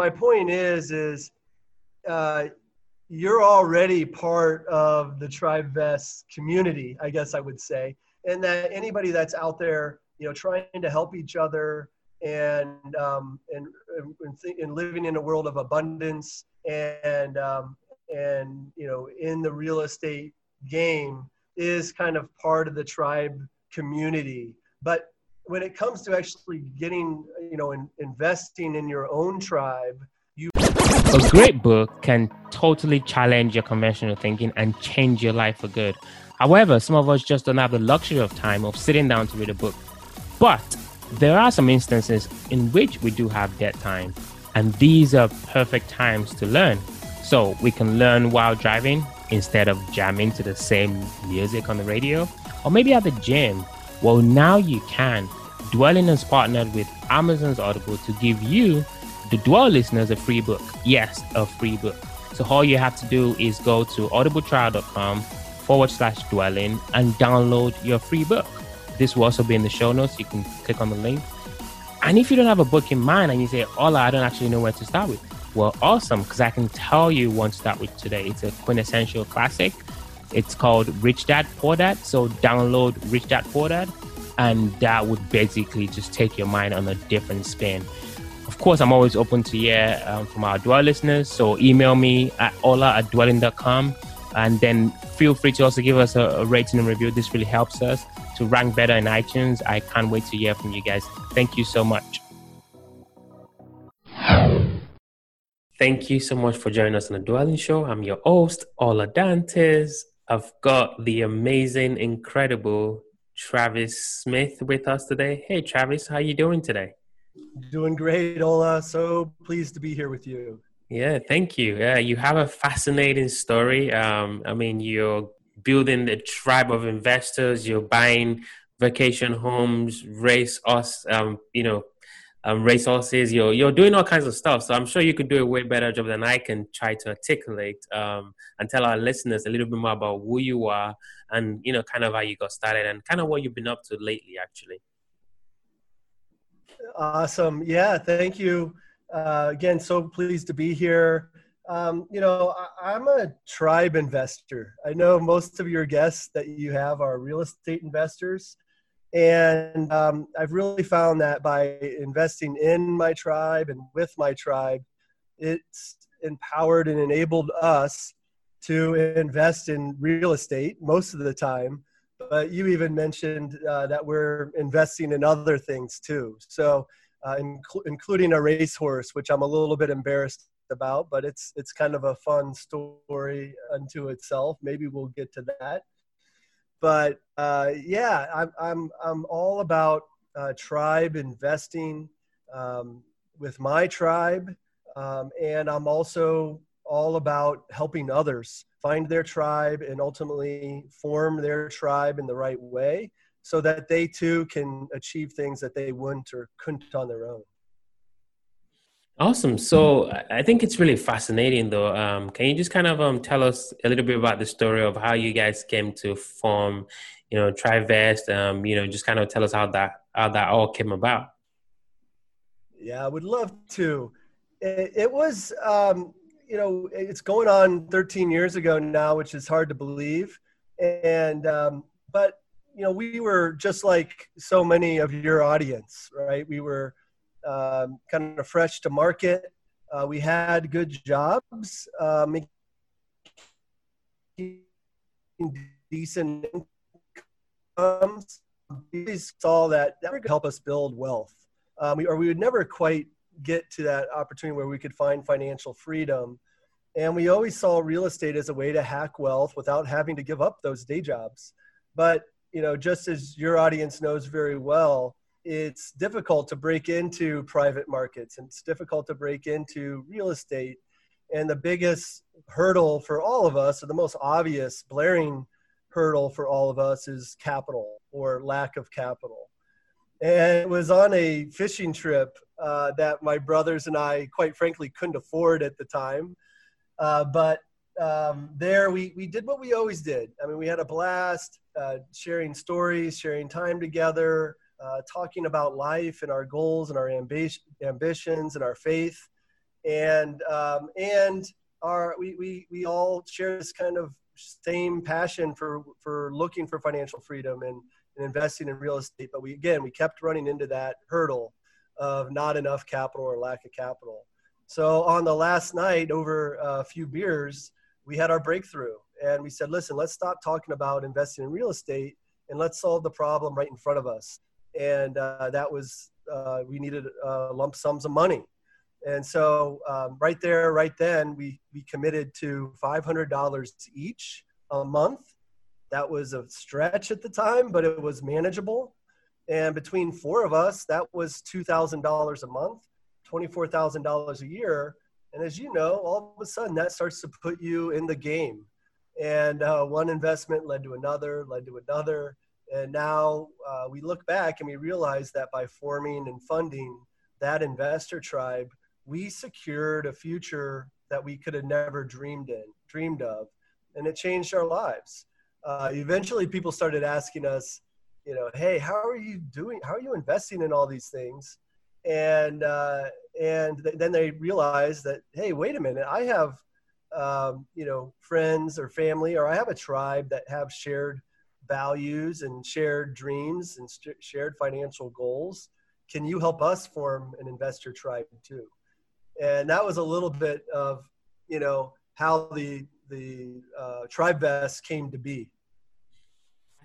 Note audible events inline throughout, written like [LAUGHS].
my point is, is uh, you're already part of the TribeVest community, I guess I would say, and that anybody that's out there, you know, trying to help each other and um, and and, th- and, living in a world of abundance and um, and you know in the real estate game is kind of part of the tribe community. But when it comes to actually getting you know in, investing in your own tribe you. a great book can totally challenge your conventional thinking and change your life for good. However, some of us just don't have the luxury of time of sitting down to read a book. But there are some instances in which we do have dead time, and these are perfect times to learn. So we can learn while driving instead of jamming to the same music on the radio, or maybe at the gym. Well, now you can. Dwelling has partnered with Amazon's Audible to give you the Dwell listeners a free book. Yes, a free book. So all you have to do is go to audibletrial.com forward slash dwelling and download your free book. This will also be in the show notes. You can click on the link. And if you don't have a book in mind and you say, Ola, I don't actually know where to start with, well, awesome, because I can tell you one to start with today. It's a quintessential classic. It's called Rich Dad Poor Dad. So download Rich Dad Poor Dad, and that would basically just take your mind on a different spin Of course, I'm always open to hear um, from our Dwell listeners. So email me at ola at dwelling.com. And then feel free to also give us a, a rating and review. This really helps us to rank better in iTunes. I can't wait to hear from you guys. Thank you so much. Thank you so much for joining us on the Dwelling Show. I'm your host, Ola Dantes. I've got the amazing, incredible Travis Smith with us today. Hey, Travis, how you doing today? Doing great, Ola. So pleased to be here with you. Yeah, thank you. Yeah, you have a fascinating story. Um, I mean, you're building a tribe of investors. You're buying vacation homes, race us, um, you know, um, resources. You're you're doing all kinds of stuff. So I'm sure you could do a way better job than I can try to articulate um, and tell our listeners a little bit more about who you are and you know, kind of how you got started and kind of what you've been up to lately, actually. Awesome. Yeah, thank you. Uh, again, so pleased to be here. Um, you know, I, am a tribe investor. I know most of your guests that you have are real estate investors. And um, I've really found that by investing in my tribe and with my tribe, it's empowered and enabled us to invest in real estate most of the time but you even mentioned uh, that we're investing in other things too. So, uh, inc- including a racehorse, which I'm a little bit embarrassed about, but it's it's kind of a fun story unto itself. Maybe we'll get to that. But uh, yeah, I'm I'm I'm all about uh, tribe investing um, with my tribe, um, and I'm also all about helping others find their tribe and ultimately form their tribe in the right way so that they too can achieve things that they wouldn't or couldn't on their own. Awesome. So I think it's really fascinating, though. Um, can you just kind of um, tell us a little bit about the story of how you guys came to form, you know, TribeVest? Um, you know, just kind of tell us how that how that all came about. Yeah, I would love to. It, it was um, you know, it's going on 13 years ago now, which is hard to believe. And, um, but, you know, we were just like so many of your audience, right? We were um, kind of fresh to market. Uh, we had good jobs, uh, making decent incomes. We saw that that would help us build wealth. Um, we, or we would never quite get to that opportunity where we could find financial freedom. And we always saw real estate as a way to hack wealth without having to give up those day jobs. But, you know, just as your audience knows very well, it's difficult to break into private markets and it's difficult to break into real estate. And the biggest hurdle for all of us, or the most obvious blaring hurdle for all of us, is capital or lack of capital. And it was on a fishing trip uh, that my brothers and I, quite frankly, couldn't afford at the time. Uh, but um, there we, we did what we always did. I mean, we had a blast uh, sharing stories, sharing time together, uh, talking about life and our goals and our ambi- ambitions and our faith. and um, and our we, we we all share this kind of same passion for for looking for financial freedom and, and investing in real estate. But we again we kept running into that hurdle of not enough capital or lack of capital. So on the last night, over a few beers, we had our breakthrough, and we said, "Listen, let's stop talking about investing in real estate and let's solve the problem right in front of us." And uh, that was uh, we needed uh, lump sums of money. And so um, right there, right then, we, we committed to $500 each a month. That was a stretch at the time, but it was manageable. And between four of us, that was $2,000 a month, $24,000 a year. And as you know, all of a sudden that starts to put you in the game. And uh, one investment led to another, led to another. And now uh, we look back and we realize that by forming and funding that investor tribe, we secured a future that we could have never dreamed in, dreamed of, and it changed our lives. Uh, eventually, people started asking us, you know, hey, how are you doing? How are you investing in all these things? And uh, and th- then they realized that, hey, wait a minute, I have, um, you know, friends or family, or I have a tribe that have shared values and shared dreams and st- shared financial goals. Can you help us form an investor tribe too? and that was a little bit of you know how the the uh, TribeVest came to be.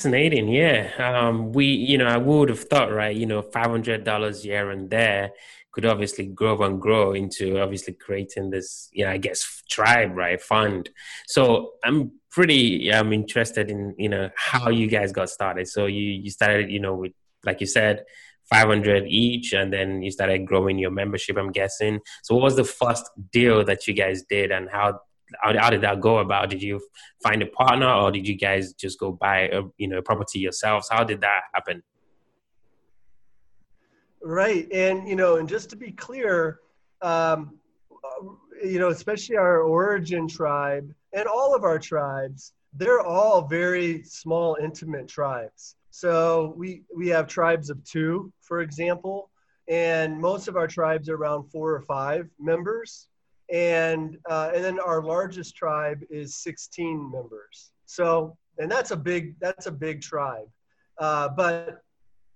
Fascinating, yeah. Um, we, you know, I would have thought, right, you know, five hundred dollars here and there could obviously grow and grow into obviously creating this, you know, I guess tribe, right, fund. So I'm pretty, I'm interested in, you know, how you guys got started. So you you started, you know, with like you said, 500 each and then you started growing your membership i'm guessing so what was the first deal that you guys did and how how, how did that go about did you find a partner or did you guys just go buy a you know property yourselves? How did that happen? Right. And you know and just to be clear um, you know especially our origin tribe and all of our tribes they're all very small intimate tribes. So we we have tribes of two, for example, and most of our tribes are around four or five members, and uh, and then our largest tribe is 16 members. So and that's a big that's a big tribe, uh, but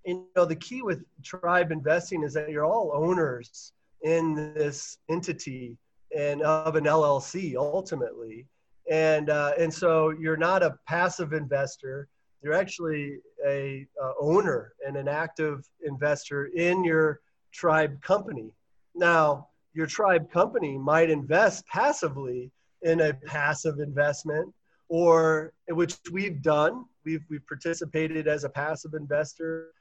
you know the key with tribe investing is that you're all owners in this entity and of an LLC ultimately, and uh, and so you're not a passive investor you're actually a uh, owner and an active investor in your tribe company. Now, your tribe company might invest passively in a passive investment, or which we've done. We've we've participated as a passive investor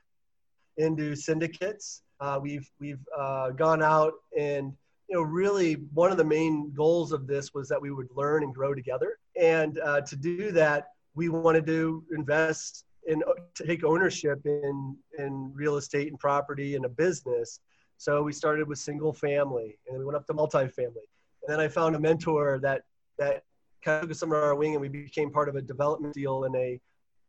into syndicates. Uh, we've we've uh, gone out and you know really one of the main goals of this was that we would learn and grow together. And uh, to do that, we wanted to invest and take ownership in in real estate and property and a business. So we started with single family, and we went up to multifamily. And then I found a mentor that that kind of took us under our wing, and we became part of a development deal in a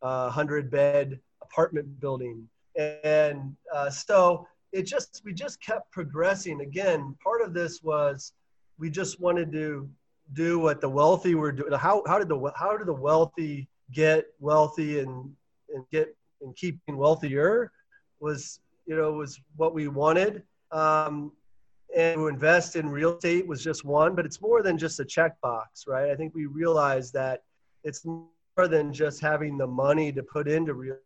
uh, hundred bed apartment building. And uh, so it just we just kept progressing. Again, part of this was we just wanted to do what the wealthy were doing. How how did the how did the wealthy get wealthy and and get and keeping wealthier was you know was what we wanted um, and to invest in real estate was just one but it's more than just a checkbox right i think we realized that it's more than just having the money to put into real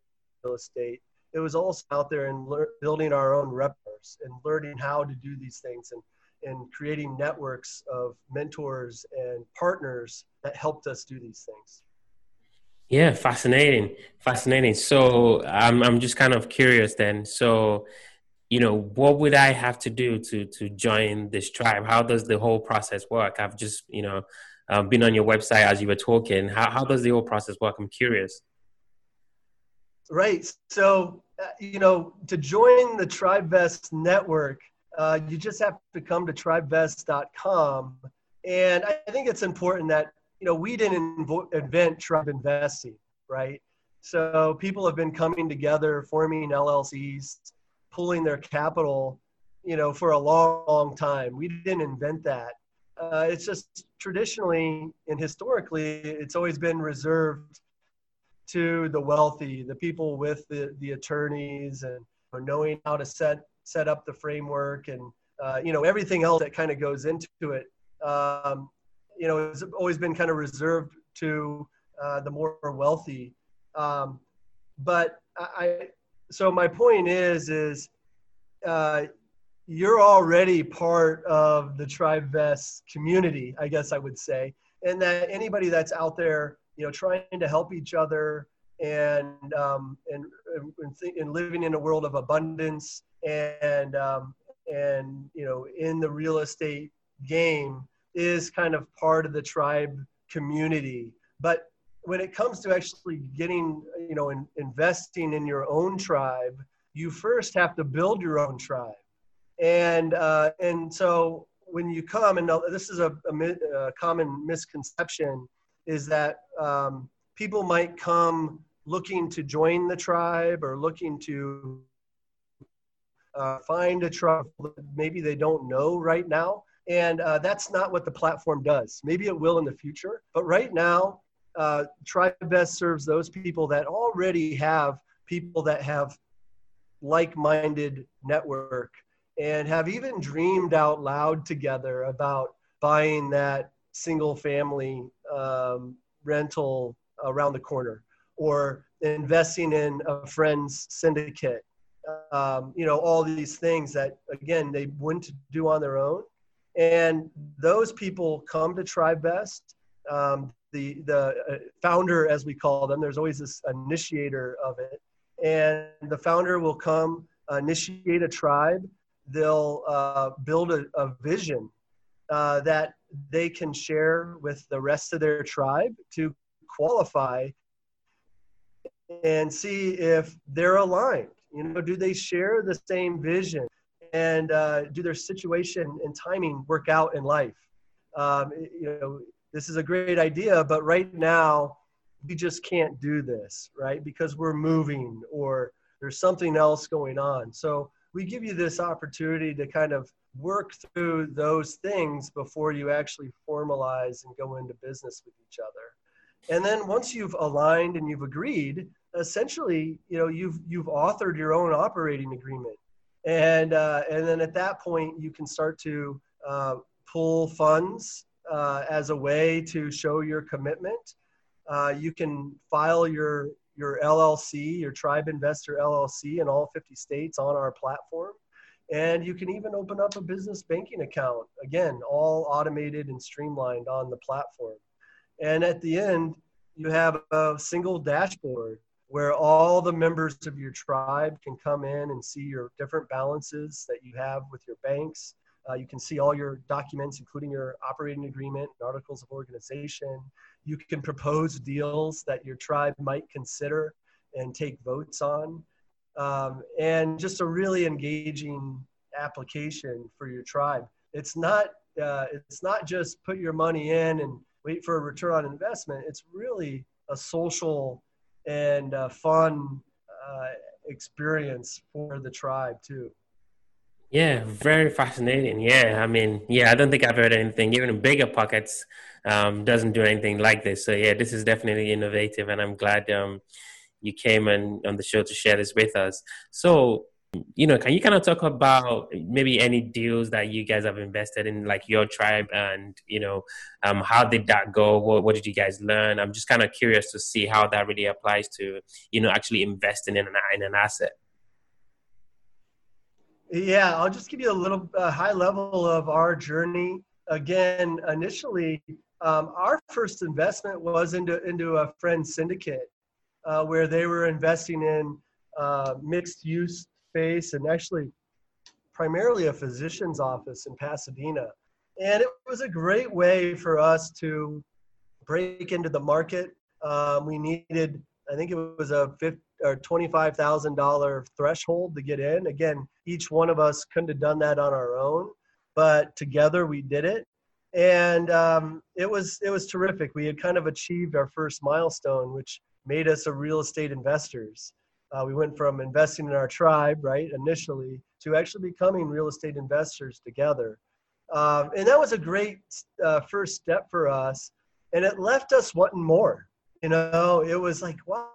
estate it was also out there and building our own reps and learning how to do these things and and creating networks of mentors and partners that helped us do these things yeah, fascinating, fascinating. So I'm I'm just kind of curious then. So, you know, what would I have to do to to join this tribe? How does the whole process work? I've just you know um, been on your website as you were talking. How how does the whole process work? I'm curious. Right. So uh, you know, to join the TribeVest network, uh, you just have to come to tribevest.com. And I think it's important that you know, we didn't invo- invent tribe investing, right? So people have been coming together, forming LLCs, pulling their capital, you know, for a long, long time. We didn't invent that. Uh, it's just traditionally and historically, it's always been reserved to the wealthy, the people with the, the attorneys and knowing how to set set up the framework and uh, you know everything else that kind of goes into it. Um, you know, it's always been kind of reserved to uh, the more wealthy. Um, but I, so my point is, is uh, you're already part of the TribeVest community, I guess I would say, and that anybody that's out there, you know, trying to help each other and um, and and, th- and, living in a world of abundance and um, and you know in the real estate game is kind of part of the tribe community. But when it comes to actually getting you know in, investing in your own tribe, you first have to build your own tribe. And uh, and so when you come and this is a, a, a common misconception is that um, people might come looking to join the tribe or looking to uh, find a tribe maybe they don't know right now. And uh, that's not what the platform does. Maybe it will in the future but right now uh, TribeVest serves those people that already have people that have like-minded network and have even dreamed out loud together about buying that single family um, rental around the corner or investing in a friend's syndicate. Um, you know all these things that again they wouldn't do on their own. And those people come to TribeVest um, the the uh, founder as we call them there's always this initiator of it and the founder will come initiate a tribe they'll uh, build a, a vision uh, that they can share with the rest of their tribe to qualify and see if they're aligned. You know, do they share the same vision? And uh, do their situation and timing work out in life? Um, you know, this is a great idea, but right now we just can't do this, right? Because we're moving or there's something else going on. So we give you this opportunity to kind of work through those things before you actually formalize and go into business with each other. And then once you've aligned and you've agreed, essentially, you know, you've you've authored your own operating agreement, and uh, and then at that point you can start to uh, pull funds uh, as a way to show your commitment. Uh, you can file your your LLC, your Tribe Investor LLC in all 50 states on our platform. And you can even open up a business banking account. Again, all automated and streamlined on the platform. And at the end, you have a single dashboard where all the members of your tribe can come in and see your different balances that you have with your banks. Uh, you can see all your documents, including your operating agreement, articles of organization, you can propose deals that your tribe might consider and take votes on. Um, and just a really engaging application for your tribe. It's not, uh, it's not just put your money in and wait for a return on investment. It's really a social and uh, fun uh, experience for the tribe too. Yeah, very fascinating. Yeah, I mean, yeah, I don't think I've heard anything even in BiggerPockets um, doesn't do anything like this. So yeah, this is definitely innovative, and I'm glad um, you came and on the show to share this with us. So, you know, can you kind of talk about maybe any deals that you guys have invested in, like your tribe, and you know, um, how did that go? What, what did you guys learn? I'm just kind of curious to see how that really applies to you know actually investing in an in an asset. Yeah, I'll just give you a little uh, high level of our journey. Again, initially, um, our first investment was into into a friend syndicate, uh, where they were investing in uh, mixed use space and actually primarily a physician's office in Pasadena. And it was a great way for us to break into the market. Um, we needed, I think it was a 50, or $25,000 threshold to get in. Again, each one of us couldn't have done that on our own, but together we did it. And um, it was it was terrific. We had kind of achieved our first milestone, which made us a real estate investors. Uh, we went from investing in our tribe, right, initially, to actually becoming real estate investors together. Um, and that was a great uh, first step for us. And it left us wanting more. You know, it was like, wow,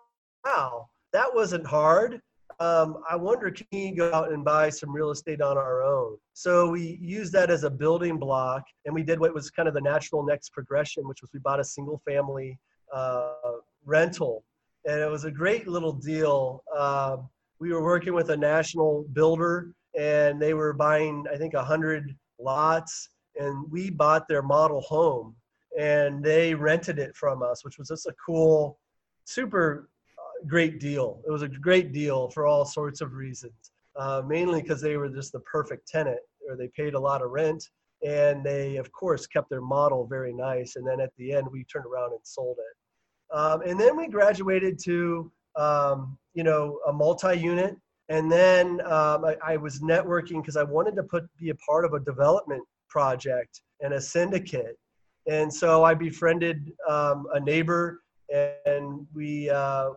wow that wasn't hard. Um, I wonder, can we go out and buy some real estate on our own? So we used that as a building block, and we did what was kind of the natural next progression, which was we bought a single family uh, rental. And it was a great little deal. Um, we were working with a national builder, and they were buying, I think, 100 lots, and we bought their model home, and they rented it from us, which was just a cool, super great deal. It was a great deal for all sorts of reasons, uh, mainly because they were just the perfect tenant, or they paid a lot of rent, and they, of course, kept their model very nice. And then at the end, we turned around and sold it. Um, and then we graduated to, um, you know, a multi-unit and then um, I, I, was networking because I wanted to put be a part of a development project and a syndicate. And so I befriended um, a neighbor, and we uh,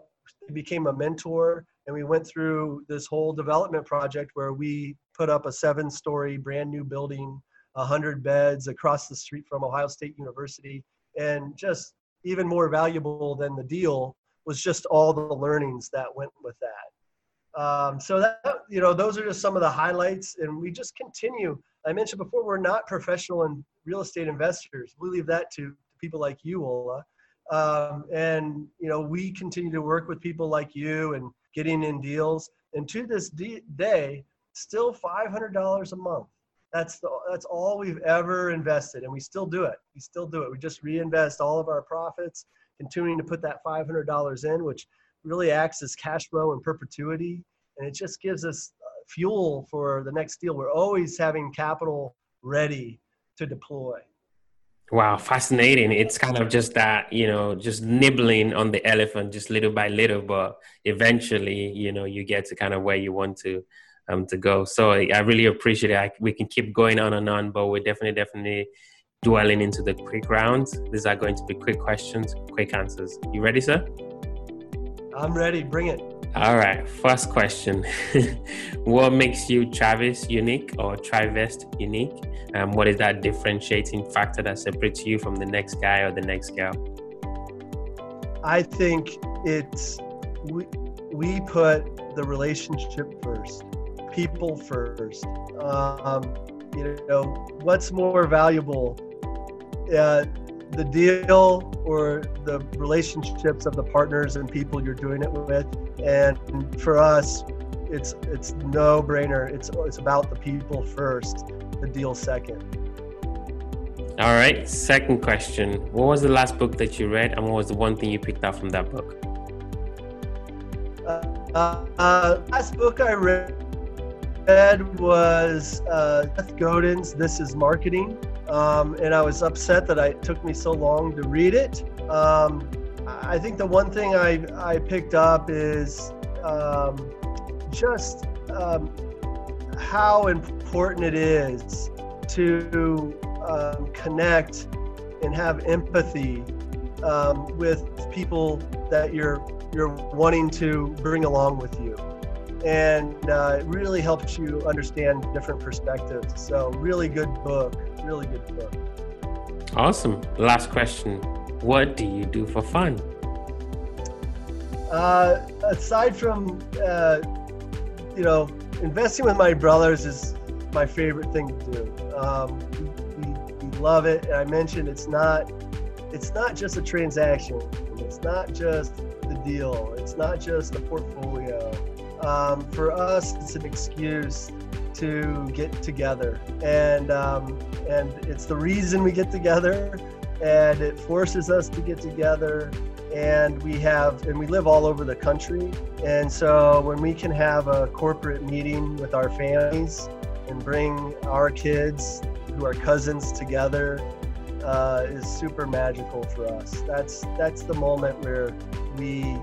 became a mentor. And we went through this whole development project where we put up a seven-story brand new building, 100 beds across the street from Ohio State University, and just even more valuable than the deal was just all the learnings that went with that. Um, so that you know, those are just some of the highlights, and we just continue. I mentioned before, we're not professional and real estate investors. We leave that to people like you, Ola. Um, and you know, we continue to work with people like you and getting in deals. And to this day, still $500 a month. That's the, that's all we've ever invested, and we still do it. We still do it. We just reinvest all of our profits, continuing to put that $500 in, which really acts as cash flow in perpetuity, and it just gives us uh, fuel for the next deal. We're always having capital ready to deploy. Wow, fascinating. It's kind of just that, you know, just nibbling on the elephant just little by little, but eventually, you know, you get to kind of where you want to um to go. So I really appreciate it. I, we can keep going on and on, but we're definitely definitely dwelling into the quick rounds. These are going to be quick questions, quick answers. You ready, sir? I'm ready. Bring it. All right. First question [LAUGHS] What makes you Travis unique or TribeVest unique? Um, what is that differentiating factor that separates you from the next guy or the next girl? I think it's we, we put the relationship first, people first. Um, you know, what's more valuable? Uh, the deal or the relationships of the partners and people you're doing it with. And for us, it's it's no brainer. It's it's about the people first, the deal second. All right. Second question: What was the last book that you read, and what was the one thing you picked up from that book? Uh, uh, last book I read was uh, Seth Godin's "This Is Marketing." um, and I was upset that it took me so long to read it. Um, I think the one thing I, I picked up is um, just um, how important it is to um, connect and have empathy um, with people that you're you're wanting to bring along with you and uh, it really helps you understand different perspectives. So, really good book. Really good book. Awesome. Last question What do you do for fun? Uh, aside from, uh, you know, investing with my brothers is my favorite thing to do. Um, we, we love it. And I mentioned it's not, it's not just a transaction. It's not just the deal. It's not just a portfolio um, for us, it's an excuse to get together, and um, and it's the reason we get together, and it forces us to get together. And we have, and we live all over the country, and so when we can have a corporate meeting with our families and bring our kids who are cousins together uh, is super magical for us. That's that's the moment where we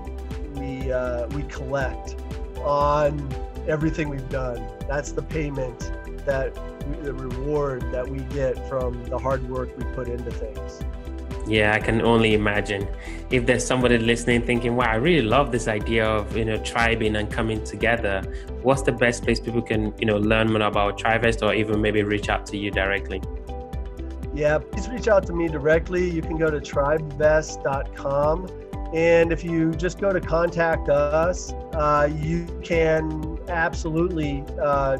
we uh, we collect on everything we've done. That's the payment that the reward that we get from the hard work we put into things. Yeah, I can only imagine. If there's somebody listening thinking, wow, I really love this idea of, you know, tribing and coming together, what's the best place people can, you know, learn more about TribeVest or even maybe reach out to you directly? Yeah, please reach out to me directly. You can go to tribevest.com. And if you just go to contact us, uh, you can absolutely uh,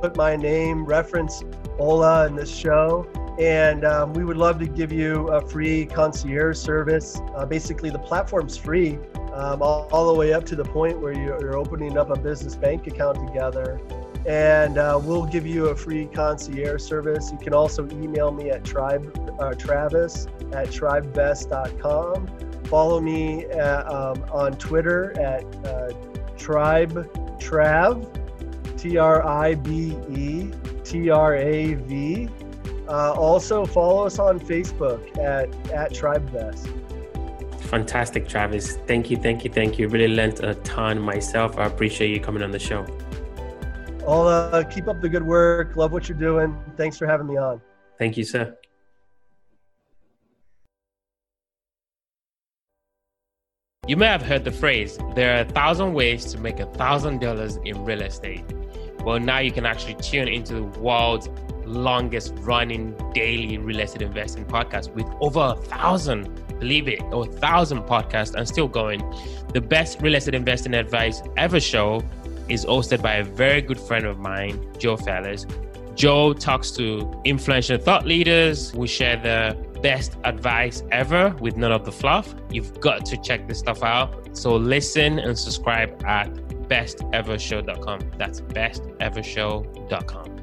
put my name, reference Ola in this show, and um, we would love to give you a free concierge service. Uh, basically, the platform's free um, all, all, the way up to the point where you're opening up a business bank account together. And uh, we'll give you a free concierge service. You can also email me at tribe, uh, travis at tribevest.com. Follow me at, uh, um, on Twitter at uh, tribe trav, T R I B E T R A V. Uh, also, follow us on Facebook at, at TribeVest. Fantastic, Travis. Thank you, thank you, thank you. Really learned a ton myself. I appreciate you coming on the show. I'll uh, keep up the good work. Love what you're doing. Thanks for having me on. Thank you, sir. You may have heard the phrase, there are a thousand ways to make a thousand dollars in real estate. Well, now you can actually tune into the world's longest running daily real estate investing podcast with over a thousand, believe it, or a thousand podcasts and still going. The best real estate investing advice ever show is hosted by a very good friend of mine, Joe Fairless. Joe talks to influential thought leaders. We share the best advice ever with none of the fluff. You've got to check this stuff out. So listen and subscribe at bestevershow.com. That's bestevershow.com.